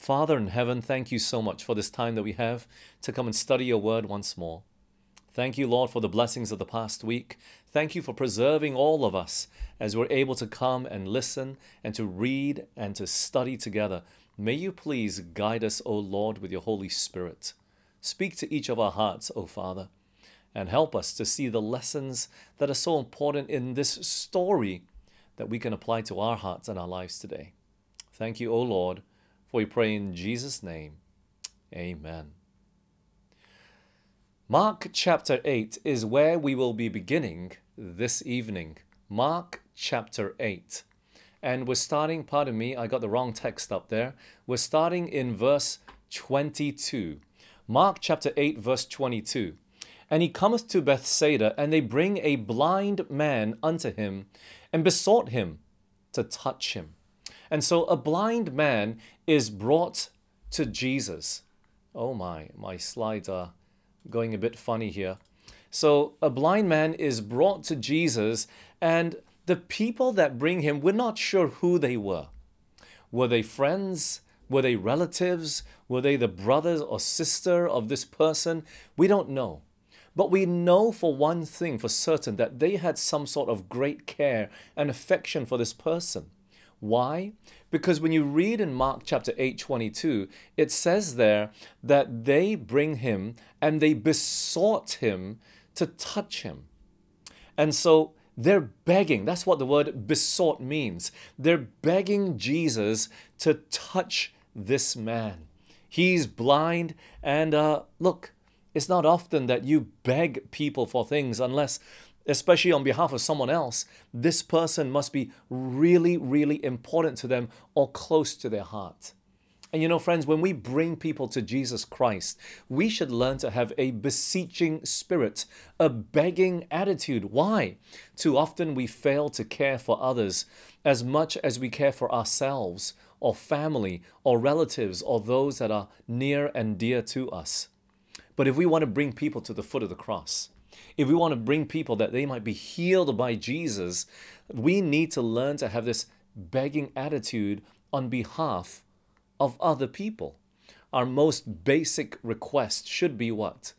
Father in heaven, thank you so much for this time that we have to come and study your word once more. Thank you, Lord, for the blessings of the past week. Thank you for preserving all of us as we're able to come and listen and to read and to study together. May you please guide us, O Lord, with your Holy Spirit. Speak to each of our hearts, O Father, and help us to see the lessons that are so important in this story that we can apply to our hearts and our lives today. Thank you, O Lord, for we pray in Jesus' name. Amen. Mark chapter 8 is where we will be beginning this evening. Mark chapter 8. And we're starting, pardon me, I got the wrong text up there. We're starting in verse 22. Mark chapter 8, verse 22. And he cometh to Bethsaida, and they bring a blind man unto him, and besought him to touch him. And so a blind man is brought to Jesus. Oh my, my slides are going a bit funny here. So a blind man is brought to Jesus, and the people that bring him, we're not sure who they were. Were they friends? Were they relatives? Were they the brother or sister of this person? We don't know. But we know for one thing for certain that they had some sort of great care and affection for this person. Why? Because when you read in Mark chapter 8, 22, it says there that they bring him and they besought him to touch him. And so they're begging. That's what the word besought means. They're begging Jesus to touch this man. He's blind, and uh, look, it's not often that you beg people for things unless especially on behalf of someone else, this person must be really, really important to them or close to their heart. And you know, friends, when we bring people to Jesus Christ, we should learn to have a beseeching spirit, a begging attitude. Why? Too often we fail to care for others as much as we care for ourselves or family or relatives or those that are near and dear to us. But if we want to bring people to the foot of the cross, if we want to bring people that they might be healed by Jesus, we need to learn to have this begging attitude on behalf of other people. Our most basic request should be what?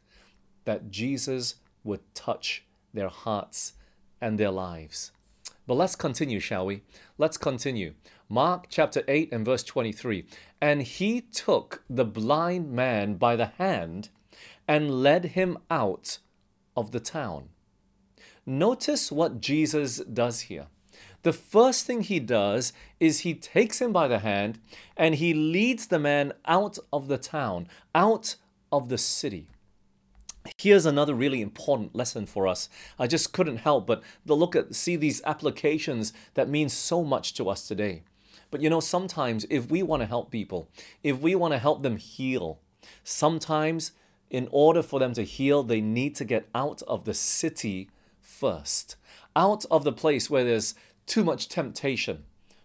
That Jesus would touch their hearts and their lives. But let's continue, shall we? Let's continue. Mark chapter 8 and verse 23. And he took the blind man by the hand and led him out of the town. Notice what Jesus does here. The first thing he does is he takes him by the hand and he leads the man out of the town, out of the city. Here's another really important lesson for us. I just couldn't help but look at see these applications that mean so much to us today. But you know, sometimes if we want to help people, if we want to help them heal, sometimes in order for them to heal, they need to get out of the city first, out of the place where there's too much temptation,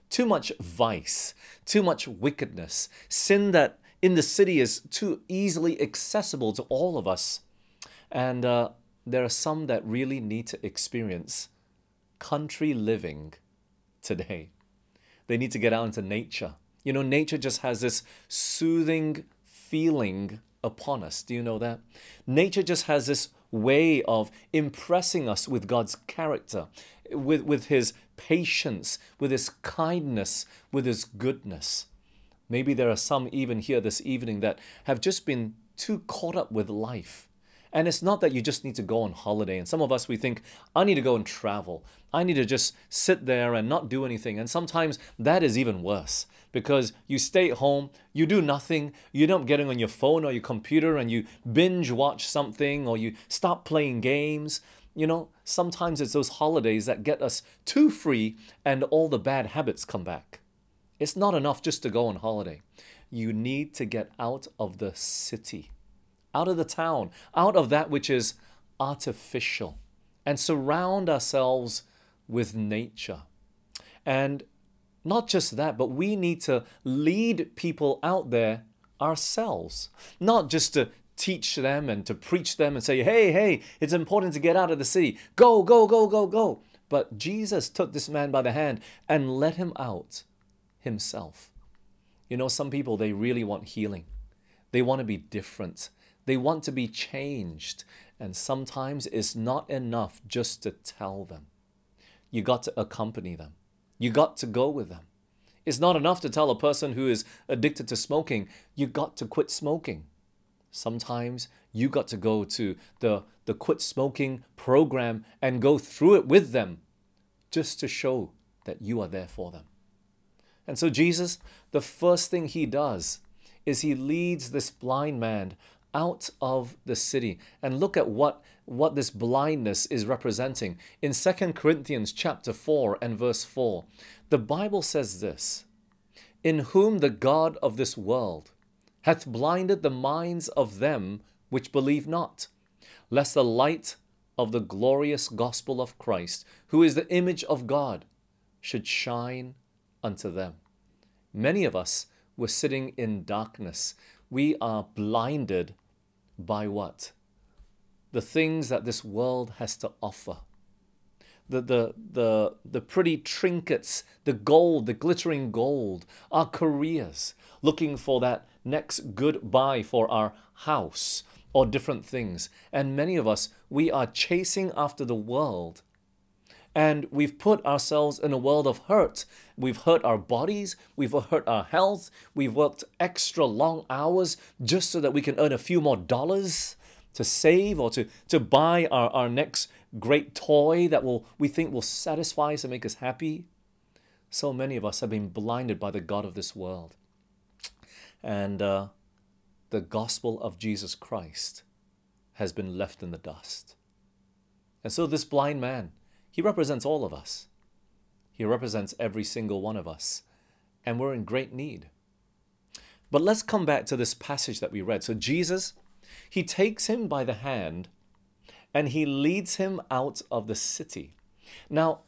too much vice, too much wickedness, sin that in the city is too easily accessible to all of us. And uh, there are some that really need to experience country living today. They need to get out into nature. You know, nature just has this soothing feeling upon us. Do you know that? Nature just has this way of impressing us with God's character, with, with His patience, with His kindness, with His goodness. Maybe there are some even here this evening that have just been too caught up with life. And it's not that you just need to go on holiday. And some of us, we think, I need to go and travel. I need to just sit there and not do anything. And sometimes that is even worse because you stay at home, you do nothing, you don't get on your phone or your computer and you binge watch something or you stop playing games. You know, sometimes it's those holidays that get us too free and all the bad habits come back. It's not enough just to go on holiday. You need to get out of the city, out of the town, out of that which is artificial, and surround ourselves with nature. And not just that, but we need to lead people out there ourselves, not just to teach them and to preach them and say, hey, hey, it's important to get out of the city. Go, go, go, go, go. But Jesus took this man by the hand and led him out himself. You know, some people, they really want healing. They want to be different. They want to be changed. And sometimes it's not enough just to tell them. You got to accompany them. You got to go with them. It's not enough to tell a person who is addicted to smoking, you got to quit smoking. Sometimes you got to go to the, the quit smoking program and go through it with them just to show that you are there for them. And so, Jesus, the first thing he does is he leads this blind man out of the city. And look at what, what this blindness is representing. In 2 Corinthians chapter 4 and verse 4, the Bible says this In whom the God of this world hath blinded the minds of them which believe not, lest the light of the glorious gospel of Christ, who is the image of God, should shine unto them. Many of us were sitting in darkness. We are blinded by what? The things that this world has to offer. The, the, the, the pretty trinkets, the gold, the glittering gold, our careers, looking for that next good buy for our house or different things. And many of us, we are chasing after the world and we've put ourselves in a world of hurt. We've hurt our bodies, we've hurt our health, we've worked extra long hours just so that we can earn a few more dollars to save or to, to buy our, our next great toy that will we think will satisfy us and make us happy. So many of us have been blinded by the God of this world. And uh, the gospel of Jesus Christ has been left in the dust. And so this blind man, he represents all of us. He represents every single one of us. And we're in great need. But let's come back to this passage that we read. So Jesus, he takes him by the hand and he leads him out of the city. Now,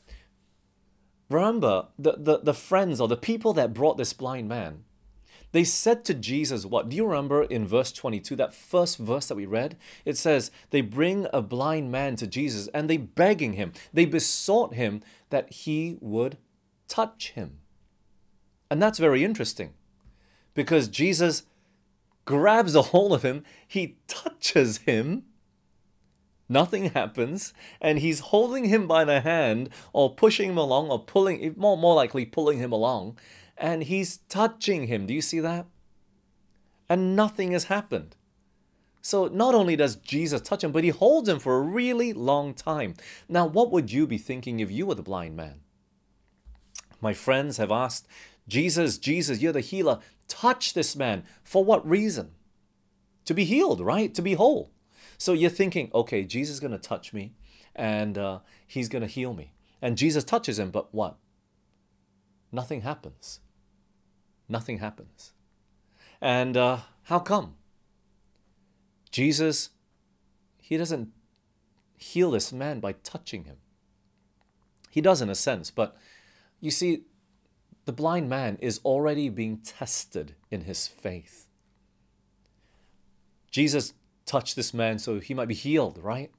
remember, the, the, the friends or the people that brought this blind man, they said to Jesus, What? Do you remember in verse 22, that first verse that we read? It says, They bring a blind man to Jesus and they begging him, they besought him that he would touch him. And that's very interesting because Jesus grabs a hold of him, he touches him, nothing happens, and he's holding him by the hand or pushing him along or pulling, more, more likely pulling him along and he's touching him. Do you see that? And nothing has happened. So not only does Jesus touch him, but he holds him for a really long time. Now, what would you be thinking if you were the blind man? My friends have asked, Jesus, Jesus, you're the healer. Touch this man. For what reason? To be healed, right? To be whole. So you're thinking, okay, Jesus is going to touch me and uh, he's going to heal me. And Jesus touches him, but what? Nothing happens nothing happens. And uh, how come? Jesus, he doesn't heal this man by touching him. He does in a sense, but you see, the blind man is already being tested in his faith. Jesus touched this man so he might be healed, right?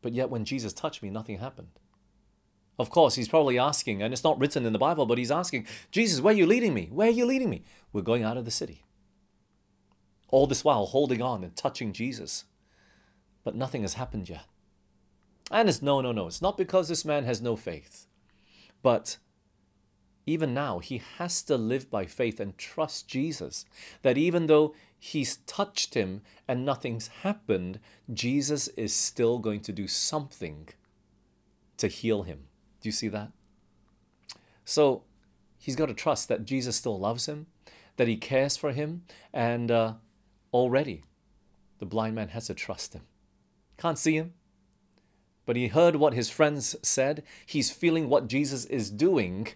But yet, when Jesus touched me, nothing happened. Of course, he's probably asking, and it's not written in the Bible, but he's asking, Jesus, where are you leading me? Where are you leading me? We're going out of the city. All this while holding on and touching Jesus. But nothing has happened yet. And it's no, no, no. It's not because this man has no faith. But even now, he has to live by faith and trust Jesus. That even though he's touched him and nothing's happened, Jesus is still going to do something to heal him. Do you see that? So he's got to trust that Jesus still loves him, that he cares for him, and uh, already the blind man has to trust him. Can't see him, but he heard what his friends said. He's feeling what Jesus is doing,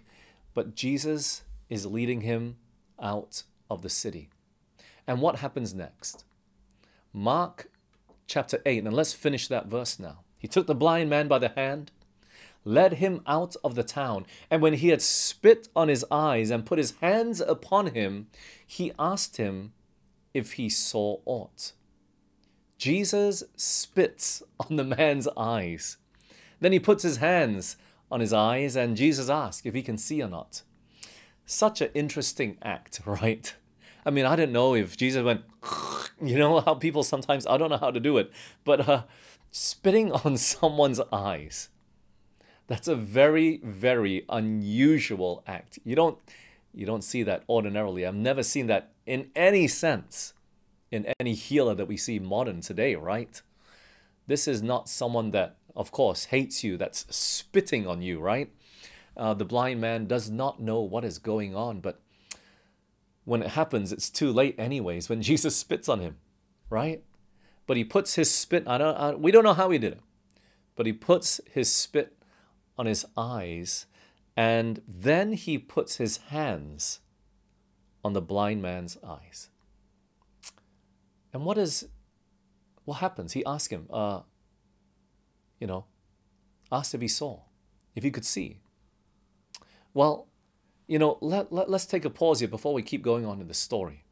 but Jesus is leading him out of the city. And what happens next? Mark chapter 8, and let's finish that verse now. He took the blind man by the hand led him out of the town. And when he had spit on his eyes and put his hands upon him, he asked him if he saw aught. Jesus spits on the man's eyes. Then he puts his hands on his eyes, and Jesus asks if he can see or not. Such an interesting act, right? I mean, I don't know if Jesus went, you know how people sometimes, I don't know how to do it, but uh, spitting on someone's eyes. That's a very, very unusual act. You don't, you don't see that ordinarily. I've never seen that in any sense in any healer that we see modern today, right? This is not someone that, of course, hates you, that's spitting on you, right? Uh, the blind man does not know what is going on, but when it happens, it's too late, anyways, when Jesus spits on him, right? But he puts his spit, I don't, I, we don't know how he did it, but he puts his spit on his eyes, and then he puts his hands on the blind man's eyes. And what is, what happens? He asks him, uh, you know, asked if he saw, if he could see. Well, you know, let, let, let's take a pause here before we keep going on in the story.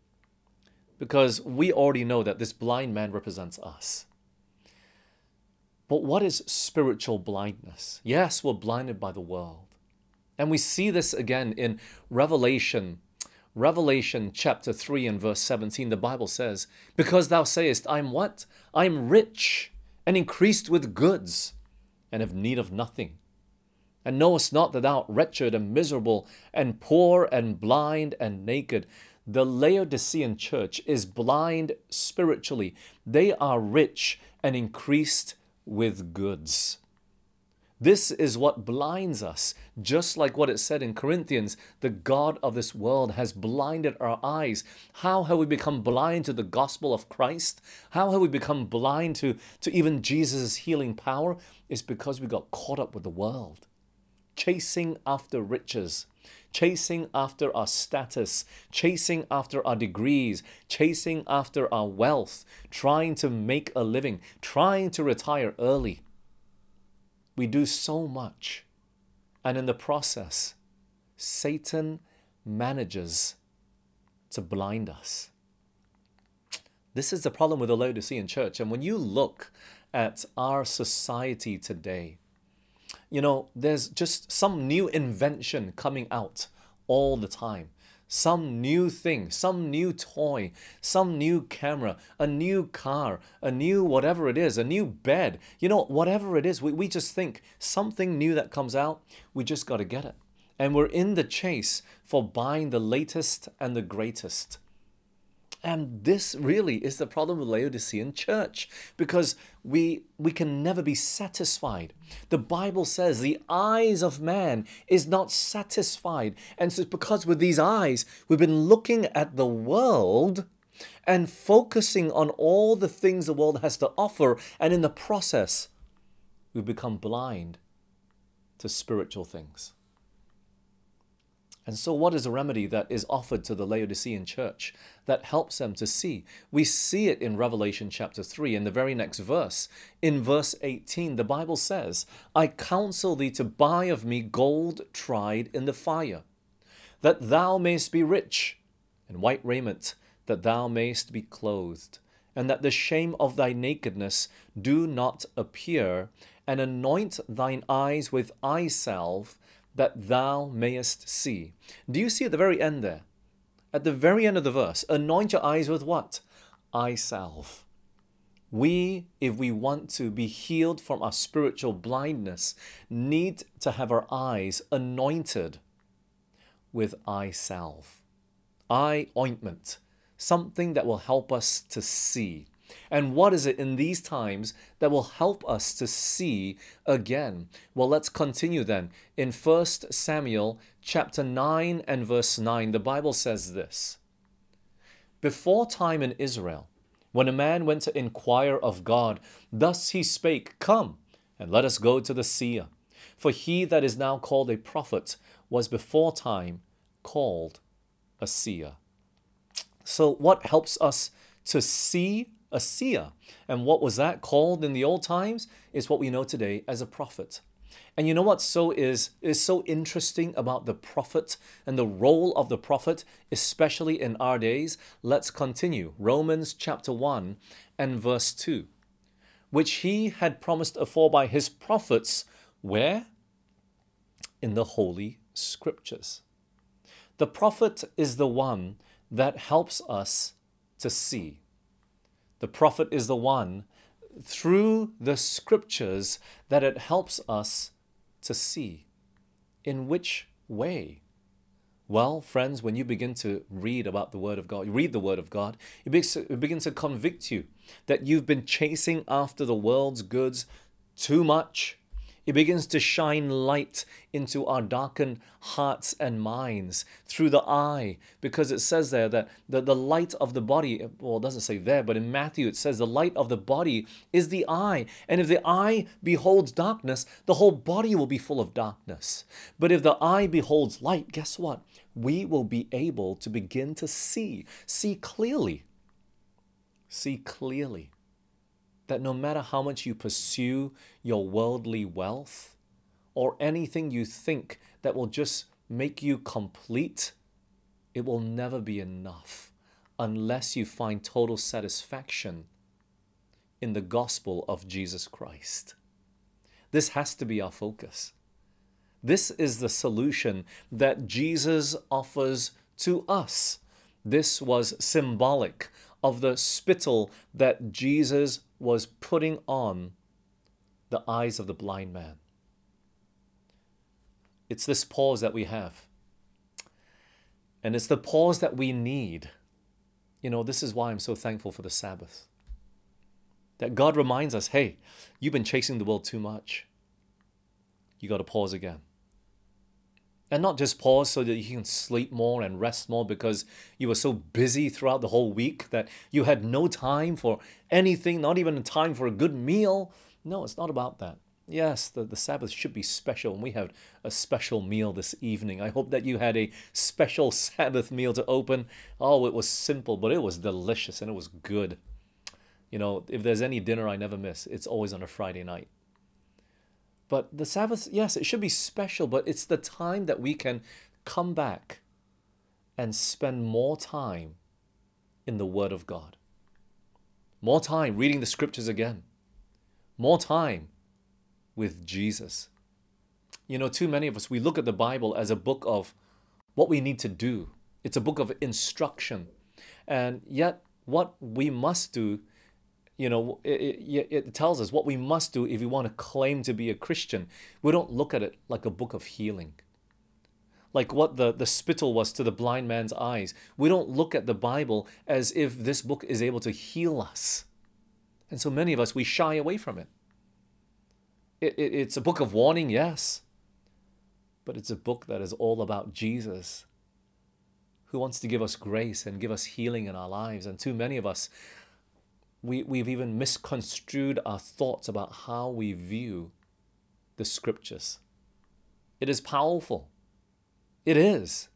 Because we already know that this blind man represents us. But what is spiritual blindness? Yes, we're blinded by the world. And we see this again in Revelation Revelation chapter 3 and verse 17, the Bible says, Because thou sayest, I'm what? I'm rich and increased with goods and have need of nothing. And knowest not that thou art wretched and miserable and poor and blind and naked. The Laodicean church is blind spiritually. They are rich and increased with goods. This is what blinds us, just like what it said in Corinthians the God of this world has blinded our eyes. How have we become blind to the gospel of Christ? How have we become blind to, to even Jesus' healing power? It's because we got caught up with the world, chasing after riches. Chasing after our status, chasing after our degrees, chasing after our wealth, trying to make a living, trying to retire early. We do so much. And in the process, Satan manages to blind us. This is the problem with the Laodicean church. And when you look at our society today, you know, there's just some new invention coming out all the time some new thing, some new toy, some new camera, a new car, a new whatever it is, a new bed, you know, whatever it is, we, we just think something new that comes out, we just got to get it. And we're in the chase for buying the latest and the greatest. And this really is the problem with Laodicean church because we, we can never be satisfied. The Bible says the eyes of man is not satisfied. And so because with these eyes, we've been looking at the world and focusing on all the things the world has to offer. And in the process, we've become blind to spiritual things. And so, what is the remedy that is offered to the Laodicean church that helps them to see? We see it in Revelation chapter 3, in the very next verse. In verse 18, the Bible says, I counsel thee to buy of me gold tried in the fire, that thou mayst be rich, and white raiment, that thou mayst be clothed, and that the shame of thy nakedness do not appear, and anoint thine eyes with eye salve that thou mayest see. Do you see at the very end there? At the very end of the verse, anoint your eyes with what? Eye salve. We, if we want to be healed from our spiritual blindness, need to have our eyes anointed with eye salve, eye ointment, something that will help us to see. And what is it in these times that will help us to see again? Well, let's continue then. In 1 Samuel chapter 9 and verse 9, the Bible says this Before time in Israel, when a man went to inquire of God, thus he spake, Come, and let us go to the seer. For he that is now called a prophet was before time called a seer. So, what helps us to see a seer. And what was that called in the old times is what we know today as a prophet. And you know what so is is so interesting about the prophet and the role of the prophet, especially in our days? Let's continue. Romans chapter 1 and verse 2. Which he had promised afore by his prophets, where? In the holy scriptures. The prophet is the one that helps us to see. The prophet is the one through the scriptures that it helps us to see. In which way? Well, friends, when you begin to read about the Word of God, you read the Word of God, it begins, to, convict you that you've been chasing after the world's goods too much it begins to shine light into our darkened hearts and minds through the eye, because it says there that the, the light of the body, well, it doesn't say there, but in Matthew it says the light of the body is the eye. And if the eye beholds darkness, the whole body will be full of darkness. But if the eye beholds light, guess what? We will be able to begin to see, see clearly. See clearly that no matter how much you pursue your worldly wealth or anything you think that will just make you complete, it will never be enough unless you find total satisfaction in the gospel of Jesus Christ. This has to be our focus. This is the solution that Jesus offers to us. This was symbolic of the spittle that Jesus was putting on the eyes of the blind man. It's this pause that we have. And it's the pause that we need. You know, this is why I'm so thankful for the Sabbath. That God reminds us hey, you've been chasing the world too much. You got to pause again. And not just pause so that you can sleep more and rest more because you were so busy throughout the whole week that you had no time for anything, not even time for a good meal. No, it's not about that. Yes, the, the Sabbath should be special, and we had a special meal this evening. I hope that you had a special Sabbath meal to open. Oh, it was simple, but it was delicious and it was good. You know, if there's any dinner I never miss, it's always on a Friday night. But the Sabbath, yes, it should be special, but it's the time that we can come back and spend more time in the Word of God. More time reading the scriptures again. More time with Jesus. You know, too many of us, we look at the Bible as a book of what we need to do, it's a book of instruction. And yet, what we must do you know, it, it, it, tells us what we must do if we want to claim to be a Christian. We don't look at it like a book of healing. Like what the, the spittle was to the blind man's eyes. We don't look at the Bible as if this book is able to heal us. And so many of us, we shy away from it. it, it it's a book of warning, yes, but it's a book that is all about Jesus, who wants to give us grace and give us healing in our lives. And too many of us, we, we've even misconstrued our thoughts about how we view the scriptures. It is powerful. It is.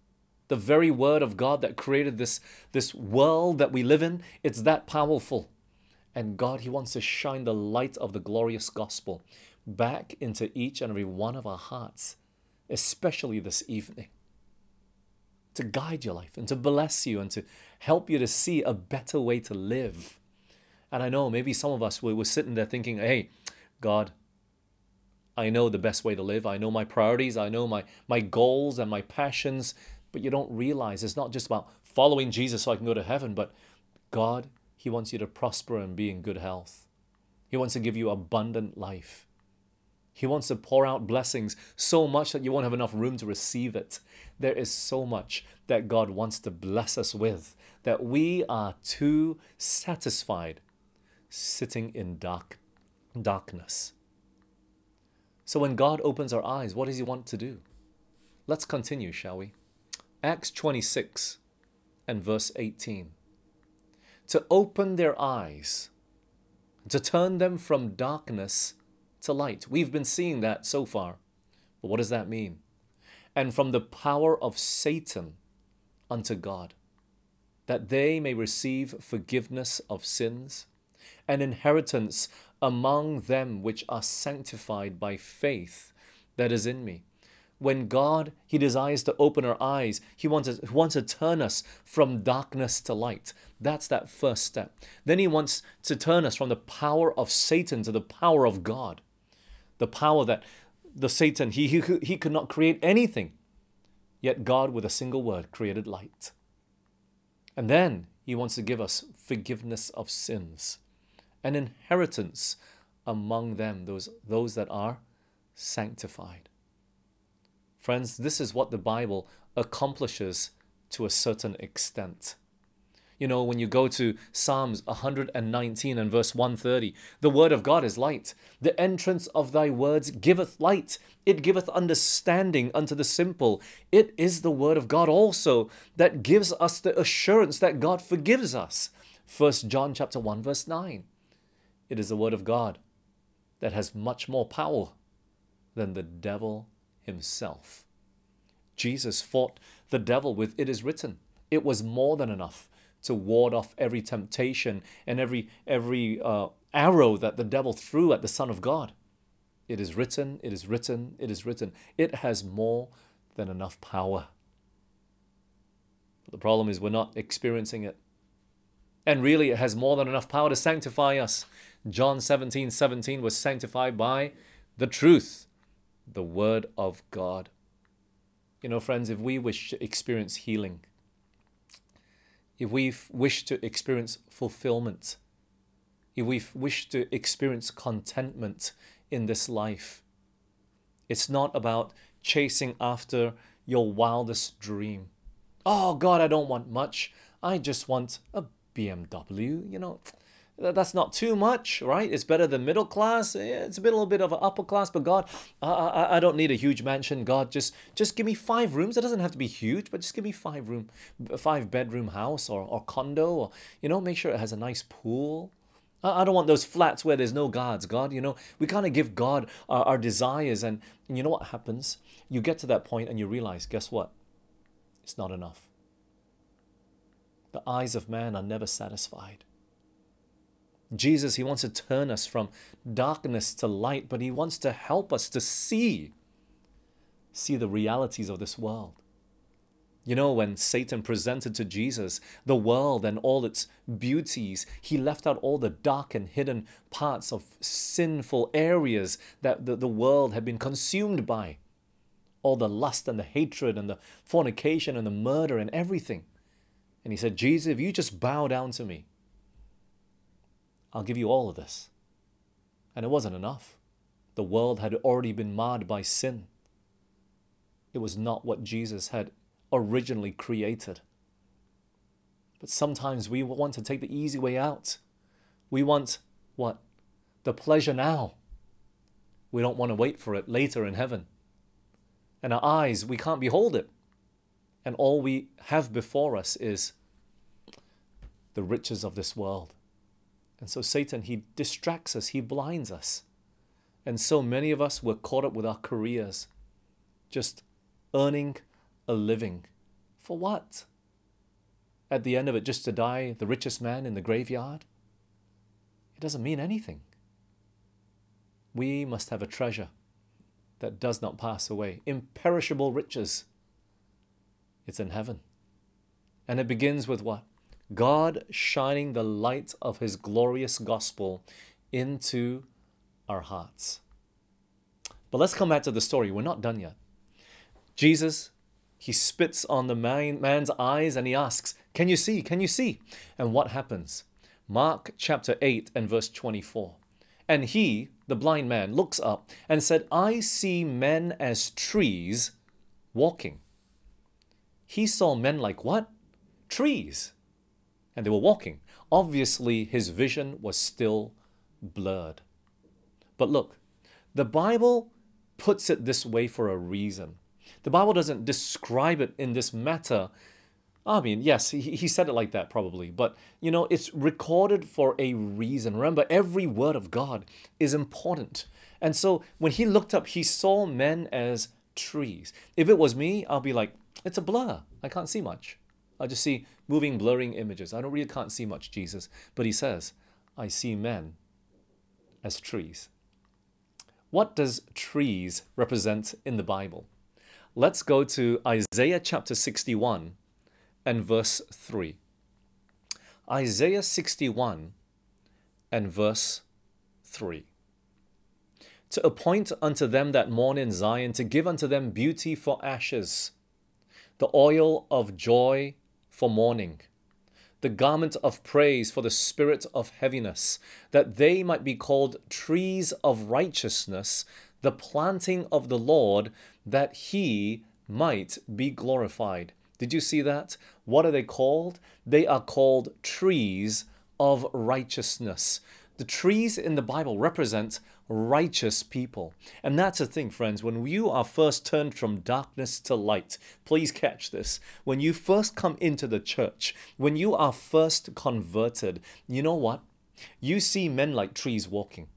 The very word of God that created this, this world that we live in, it's that powerful. And God, He wants to shine the light of the glorious gospel back into each and every one of our hearts, especially this evening, to guide your life and to bless you and to help you to see a better way to live and I know maybe some of us we were sitting there thinking, hey, God, I know the best way to live. I know my priorities. I know my, my goals and my passions. But you don't realize it's not just about following Jesus so I can go to heaven, but God, He wants you to prosper and be in good health. He wants to give you abundant life. He wants to pour out blessings so much that you won't have enough room to receive it. There is so much that God wants to bless us with that we are too satisfied sitting in dark darkness. So when God opens our eyes, what does he want to do? Let's continue, shall we? Acts 26 and verse 18. To open their eyes, to turn them from darkness to light. We've been seeing that so far. But what does that mean? And from the power of Satan unto God, that they may receive forgiveness of sins an inheritance among them which are sanctified by faith that is in me. When God, He desires to open our eyes, He wants, to, wants to turn us from darkness to light. That's that first step. Then He wants to turn us from the power of Satan to the power of God. The power that the Satan, he, he, he could not create anything Yet God, with a single word, created light. And then he wants to give us forgiveness of sins, an inheritance among them, those, those that are sanctified. Friends, this is what the Bible accomplishes to a certain extent. You know, when you go to Psalms 119 and verse 130, the word of God is light. The entrance of thy words giveth light. It giveth understanding unto the simple. It is the word of God also that gives us the assurance that God forgives us. 1 John chapter 1 verse 9. It is the word of God that has much more power than the devil himself. Jesus fought the devil with it is written. It was more than enough to ward off every temptation and every every uh, arrow that the devil threw at the Son of God. It is written, it is written, it is written. It has more than enough power. But the problem is we're not experiencing it. And really, it has more than enough power to sanctify us. John 17 17 was sanctified by the truth, the word of God. You know, friends, if we wish to experience healing, if we wish to experience fulfillment, if we wish to experience contentment in this life, it's not about chasing after your wildest dream. Oh, God, I don't want much. I just want a BMW, you know that's not too much, right? It's better than middle class. It's a, bit, a little bit of an upper class, but God, I, I, I don't need a huge mansion. God, just just give me five rooms. It doesn't have to be huge, but just give me five room, five bedroom house or, or condo, or you know, make sure it has a nice pool. I, I don't want those flats where there's no gods. God, you know, we kind of give God our, our desires, and, and you know what happens? You get to that point and you realize, guess what? It's not enough. The eyes of man are never satisfied. Jesus, He wants to turn us from darkness to light, but He wants to help us to see, see the realities of this world. You know, when Satan presented to Jesus the world and all its beauties, he left out all the dark and hidden parts of sinful areas that the, the world had been consumed by. All the lust and the hatred and the fornication and the murder and everything. And he said, Jesus, if you just bow down to me, I'll give you all of this. And it wasn't enough. The world had already been marred by sin. It was not what Jesus had originally created. But sometimes we want to take the easy way out. We want what? The pleasure now. We don't want to wait for it later in heaven. And our eyes, we can't behold it. And all we have before us is the riches of this world. And so Satan, he distracts us, he blinds us. And so many of us were caught up with our careers, just earning a living. For what? At the end of it, just to die the richest man in the graveyard? It doesn't mean anything. We must have a treasure that does not pass away, imperishable riches. It's in heaven. And it begins with what? God shining the light of His glorious gospel into our hearts. But let's come back to the story. We're not done yet. Jesus, he spits on the man, man's eyes and he asks, Can you see? Can you see? And what happens? Mark chapter 8 and verse 24. And he, the blind man, looks up and said, I see men as trees walking. He saw men like what? Trees and they were walking. Obviously, his vision was still blurred. But look, the Bible puts it this way for a reason. The Bible doesn't describe it in this matter. I mean, yes, he, he said it like that probably, but you know, it's recorded for a reason. Remember, every word of God is important. And so when he looked up, he saw men as trees. If it was me, I'll be like, it's a blur. I can't see much. I just see moving, blurring images. I don't really can't see much Jesus, but he says, I see men as trees. What does trees represent in the Bible? Let's go to Isaiah chapter 61 and verse 3. Isaiah 61 and verse 3. To appoint unto them that mourn in Zion, to give unto them beauty for ashes the oil of joy for mourning, the garment of praise for the spirit of heaviness, that they might be called trees of righteousness, the planting of the Lord, that he might be glorified. Did you see that? What are they called? They are called trees of righteousness. The trees in the Bible represent righteous people. And that's the thing, friends. When you are first turned from darkness to light, please catch this. When you first come into the church, when you are first converted, you know what? You see men like trees walking.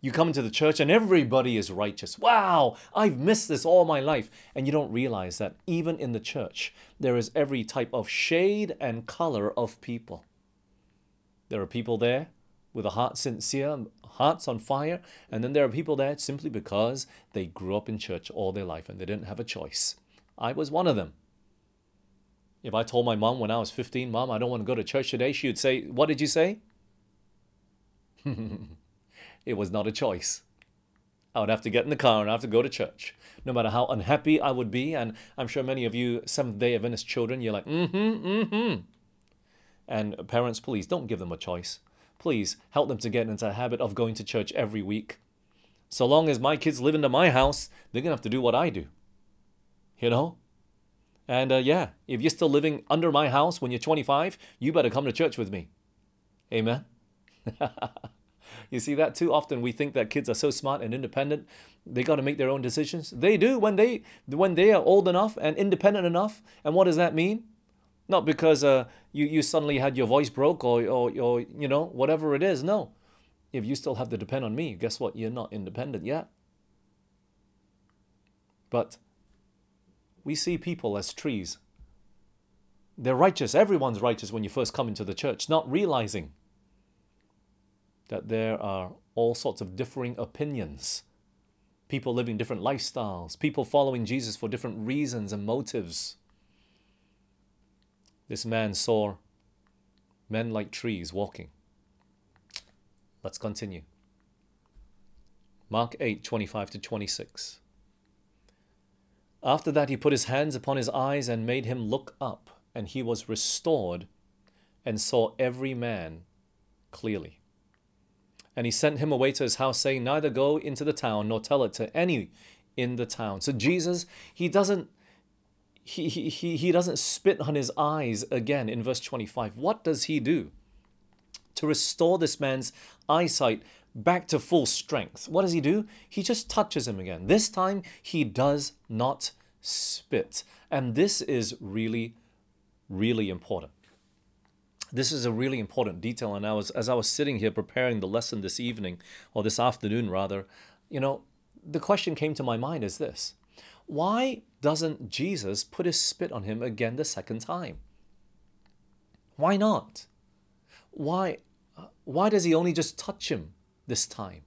You come into the church and everybody is righteous. Wow, I've missed this all my life. And you don't realize that even in the church, there is every type of shade and color of people. There are people there with a heart sincere, hearts on fire, and then there are people there simply because they grew up in church all their life and they didn't have a choice. I was one of them. If I told my mom when I was 15, Mom, I don't want to go to church today, she would say, What did you say? it was not a choice. I would have to get in the car and I have to go to church. No matter how unhappy I would be, and I'm sure many of you Seventh day Adventist children, you're like, mm hmm, mm hmm. And parents, please don't give them a choice please help them to get into a habit of going to church every week. So long as my kids live into my house, they're going to have to do what I do. You know? And uh, yeah, if you're still living under my house when you're 25, you better come to church with me. Amen? you see that too often we think that kids are so smart and independent they got to make their own decisions they do when they when they are old enough and independent enough and what does that mean not because uh, you, you suddenly had your voice broke or, or, or, you know, whatever it is. No. If you still have to depend on me, guess what? You're not independent yet. But we see people as trees. They're righteous. Everyone's righteous when you first come into the church, not realizing that there are all sorts of differing opinions. People living different lifestyles, people following Jesus for different reasons and motives. This man saw men like trees walking. Let's continue. Mark 8 25 to 26. After that, he put his hands upon his eyes and made him look up, and he was restored and saw every man clearly. And he sent him away to his house, saying, Neither go into the town nor tell it to any in the town. So Jesus, he doesn't he, he, he doesn't spit on his eyes again in verse 25. What does he do? To restore this man's eyesight back to full strength. What does he do? He just touches him again. This time he does not spit. And this is really, really important. This is a really important detail. And I was, as I was sitting here preparing the lesson this evening, or this afternoon rather, you know, the question came to my mind is this why doesn't Jesus put his spit on him again the second time? Why not? Why, why does he only just touch him this time?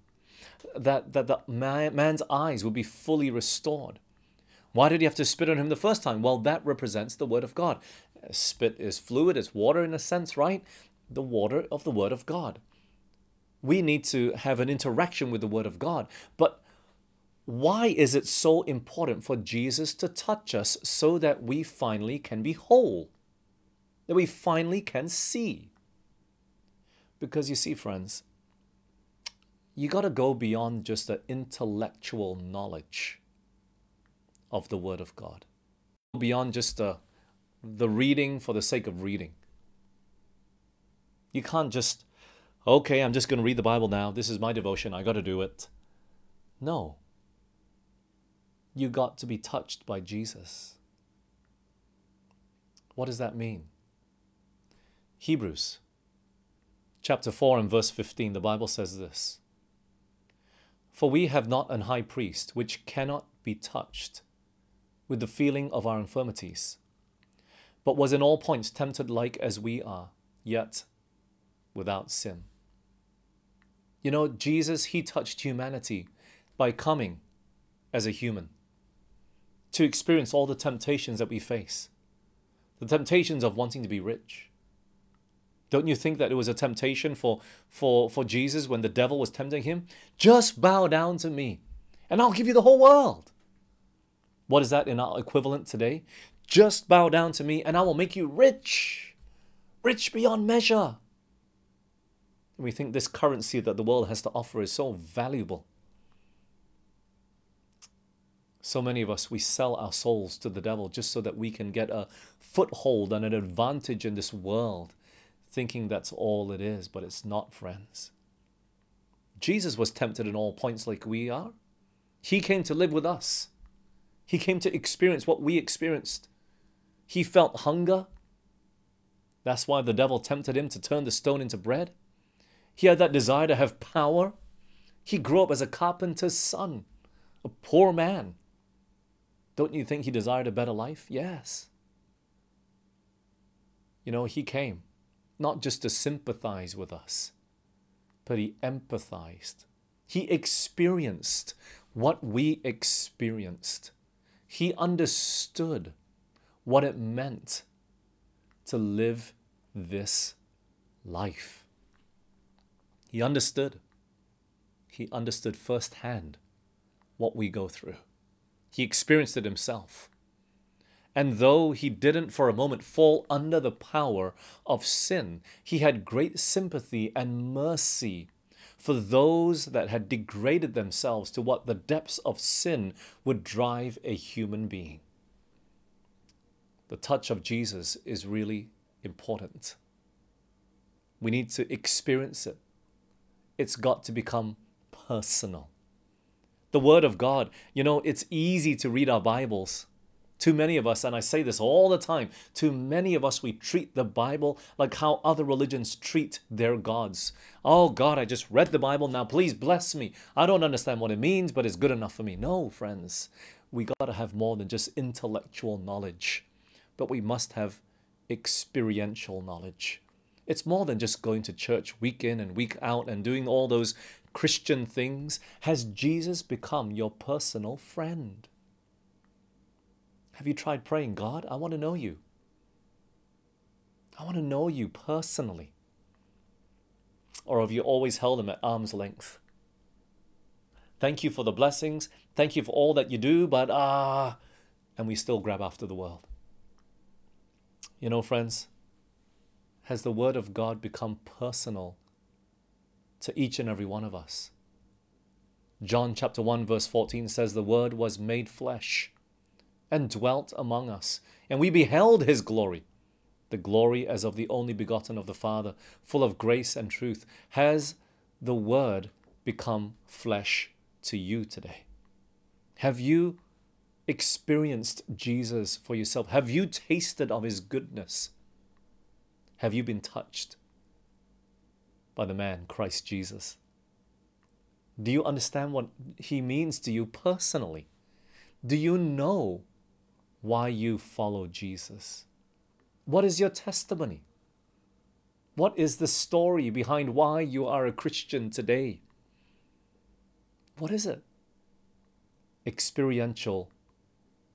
That, that the man, man's eyes will be fully restored. Why did he have to spit on him the first time? Well, that represents the Word of God. Spit is fluid, it's water in a sense, right? The water of the Word of God. We need to have an interaction with the Word of God. But why is it so important for Jesus to touch us so that we finally can be whole? That we finally can see? Because you see, friends, you got to go beyond just the intellectual knowledge of the Word of God, beyond just the, the reading for the sake of reading. You can't just, okay, I'm just going to read the Bible now. This is my devotion. I got to do it. No you got to be touched by Jesus. What does that mean? Hebrews chapter 4 and verse 15, the Bible says this For we have not an high priest which cannot be touched with the feeling of our infirmities, but was in all points tempted like as we are, yet without sin. You know, Jesus, he touched humanity by coming as a human to experience all the temptations that we face. The temptations of wanting to be rich. Don't you think that it was a temptation for, for, for Jesus when the devil was tempting him? Just bow down to me, and I'll give you the whole world. What is that in our equivalent today? Just bow down to me, and I will make you rich, rich beyond measure. And we think this currency that the world has to offer is so valuable. So many of us, we sell our souls to the devil just so that we can get a foothold and an advantage in this world, thinking that's all it is, but it's not, friends. Jesus was tempted in all points like we are. He came to live with us. He came to experience what we experienced. He felt hunger. That's why the devil tempted him to turn the stone into bread. He had that desire to have power. He grew up as a carpenter's son, a poor man. Don't you think he desired a better life? Yes. You know, he came not just to sympathize with us, but he empathized. He experienced what we experienced. He understood what it meant to live this life. He understood. He understood firsthand what we go through. He experienced it himself. And though he didn't for a moment fall under the power of sin, he had great sympathy and mercy for those that had degraded themselves to what the depths of sin would drive a human being. The touch of Jesus is really important. We need to experience it. It's got to become personal. The Word of God, you know, it's easy to read our Bibles too many of us, and I say this all the time, too many of us, we treat the Bible like how other religions treat their gods. Oh God, I just read the Bible, now please bless me. I don't understand what it means, but it's good enough for me. No, friends, we got to have more than just intellectual knowledge, but we must have experiential knowledge. It's more than just going to church week in and week out and doing all those Christian things. Has Jesus become your personal friend? Have you tried praying, God, I want to know you? I want to know you personally. Or have you always held him at arm's length? Thank you for the blessings. Thank you for all that you do, but ah, and we still grab after the world. You know, friends, has the Word of God become personal to each and every one of us? John chapter 1, verse 14 says, The Word was made flesh and dwelt among us, and we beheld his glory, the glory as of the only begotten of the Father, full of grace and truth. Has the Word become flesh to you today? Have you experienced Jesus for yourself? Have you tasted of his goodness? Have you been touched by the man, Christ Jesus? Do you understand what he means to you personally? Do you know why you follow Jesus? What is your testimony? What is the story behind why you are a Christian today? What is it? Experiential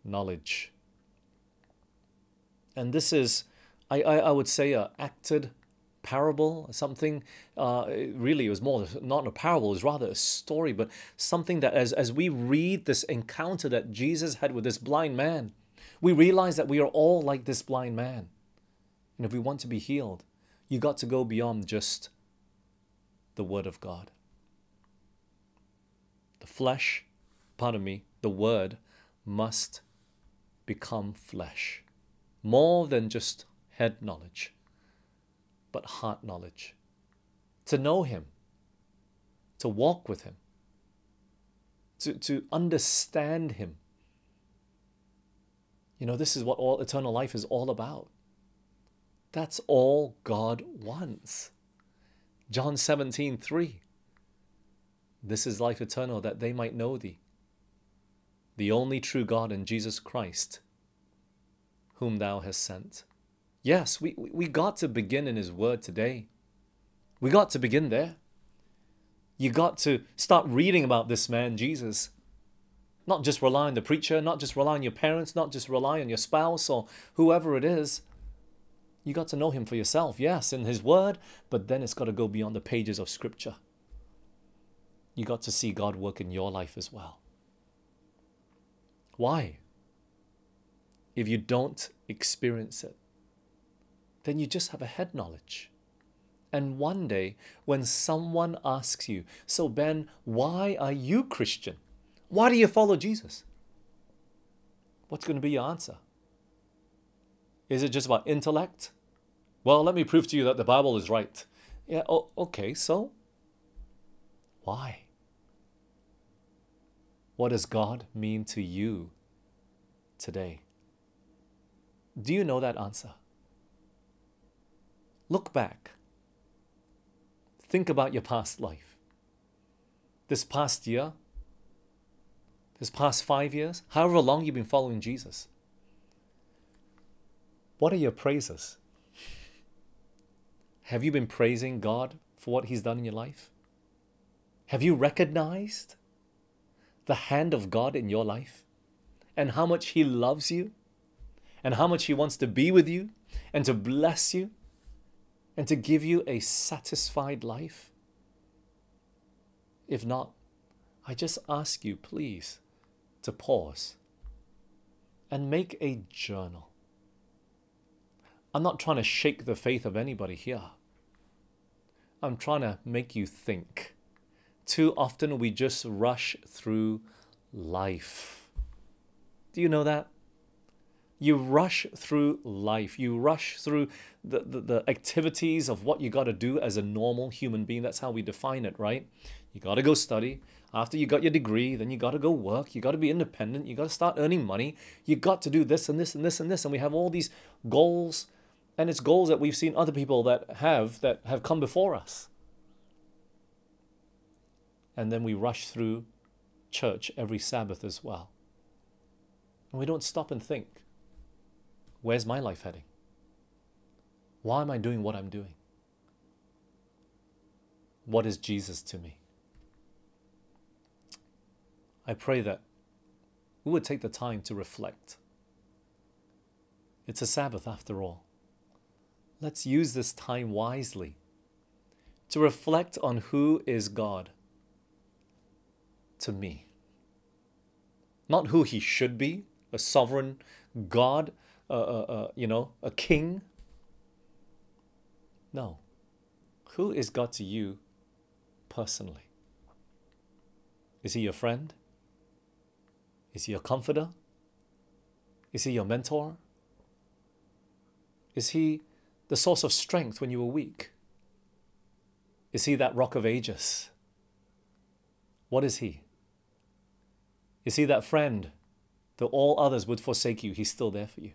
knowledge. And this is, I, I, I would say, a acted parable, something uh, really it was more not a parable, it was rather a story, but something that as, as we read this encounter that Jesus had with this blind man, we realize that we are all like this blind man. And if we want to be healed, you got to go beyond just the Word of God. The flesh, pardon me, the Word must become flesh. More than just head knowledge, but heart knowledge. To know Him, to walk with Him, to, to understand Him, you know, this is what all eternal life is all about. That's all God wants. John 17, 3. This is life eternal, that they might know thee, the only true God and Jesus Christ, whom thou hast sent. Yes, we, we got to begin in his word today. We got to begin there. You got to start reading about this man, Jesus. Not just rely on the preacher, not just rely on your parents, not just rely on your spouse or whoever it is. You got to know him for yourself, yes, in his word, but then it's got to go beyond the pages of scripture. You got to see God work in your life as well. Why? if you don't experience it, then you just have a head knowledge. And one day, when someone asks you, So, Ben, why are you Christian? Why do you follow Jesus? What's going to be your answer? Is it just about intellect? Well, let me prove to you that the Bible is right. Yeah, oh, okay, so why? What does God mean to you today? Do you know that answer? Look back. Think about your past life. This past year, this past five years, however long you've been following Jesus. What are your praises? Have you been praising God for what He's done in your life? Have you recognized the hand of God in your life and how much He loves you and how much He wants to be with you and to bless you and to give you a satisfied life? If not, I just ask you, please, to pause and make a journal. I'm not trying to shake the faith of anybody here. I'm trying to make you think. Too often we just rush through life. Do you know that? You rush through life. You rush through the, the, the activities of what you got to do as a normal human being. That's how we define it, right? You got to go study. After you got your degree, then you got to go work. You got to be independent. You got to start earning money. You got to do this and this and this and this. And we have all these goals and it's goals that we've seen other people that have that have come before us and then we rush through church every sabbath as well and we don't stop and think where's my life heading? Why am i doing what i'm doing? What is jesus to me? I pray that we would take the time to reflect. It's a sabbath after all. Let's use this time wisely to reflect on who is God to me. Not who he should be, a sovereign God, uh, uh, uh, you know, a king. No. Who is God to you personally? Is he your friend? Is he your comforter? Is he your mentor? Is he the source of strength when you were weak? Is he that rock of ages? What is he? Is he that friend? Though all others would forsake you, he's still there for you.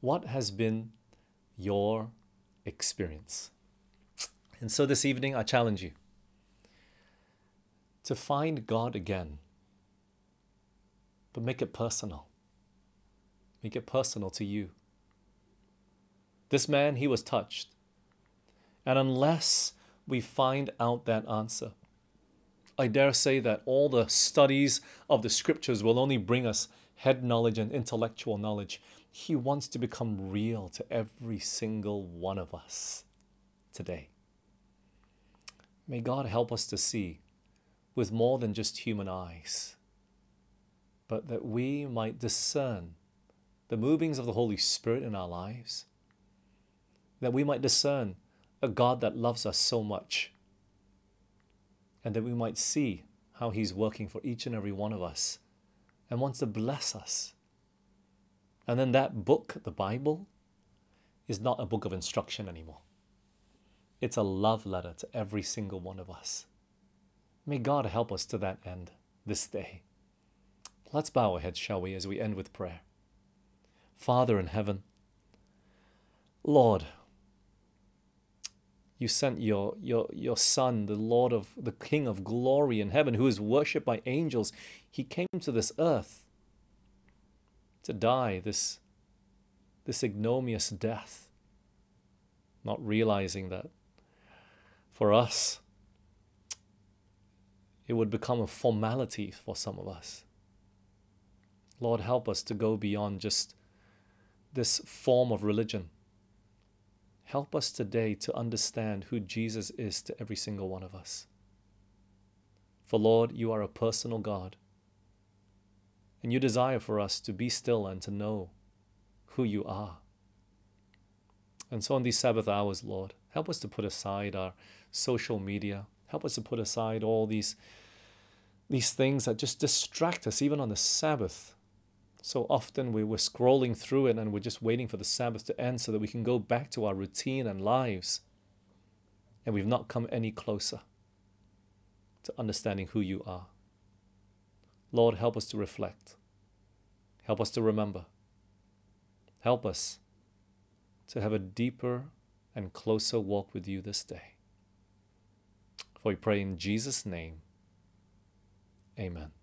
What has been your experience? And so this evening, I challenge you to find God again, but make it personal. Make it personal to you. This man, he was touched. And unless we find out that answer, I dare say that all the studies of the scriptures will only bring us head knowledge and intellectual knowledge. He wants to become real to every single one of us today. May God help us to see with more than just human eyes, but that we might discern the movings of the Holy Spirit in our lives that we might discern a God that loves us so much, and that we might see how He's working for each and every one of us and wants to bless us. And then that book, the Bible, is not a book of instruction anymore. It's a love letter to every single one of us. May God help us to that end this day. Let's bow our heads, shall we, as we end with prayer. Father in heaven, Lord, you sent your, your, your Son, the Lord of the King of glory in heaven, who is worshipped by angels. He came to this earth to die this, this ignominious death, not realizing that for us, it would become a formality for some of us. Lord, help us to go beyond just this form of religion Help us today to understand who Jesus is to every single one of us. For Lord, you are a personal God, and you desire for us to be still and to know who you are. And so on these Sabbath hours, Lord, help us to put aside our social media. Help us to put aside all these, these things that just distract us, even on the Sabbath. So often we were scrolling through it and we're just waiting for the Sabbath to end so that we can go back to our routine and lives. And we've not come any closer to understanding who you are. Lord, help us to reflect. Help us to remember. Help us to have a deeper and closer walk with you this day. For we pray in Jesus' name. Amen.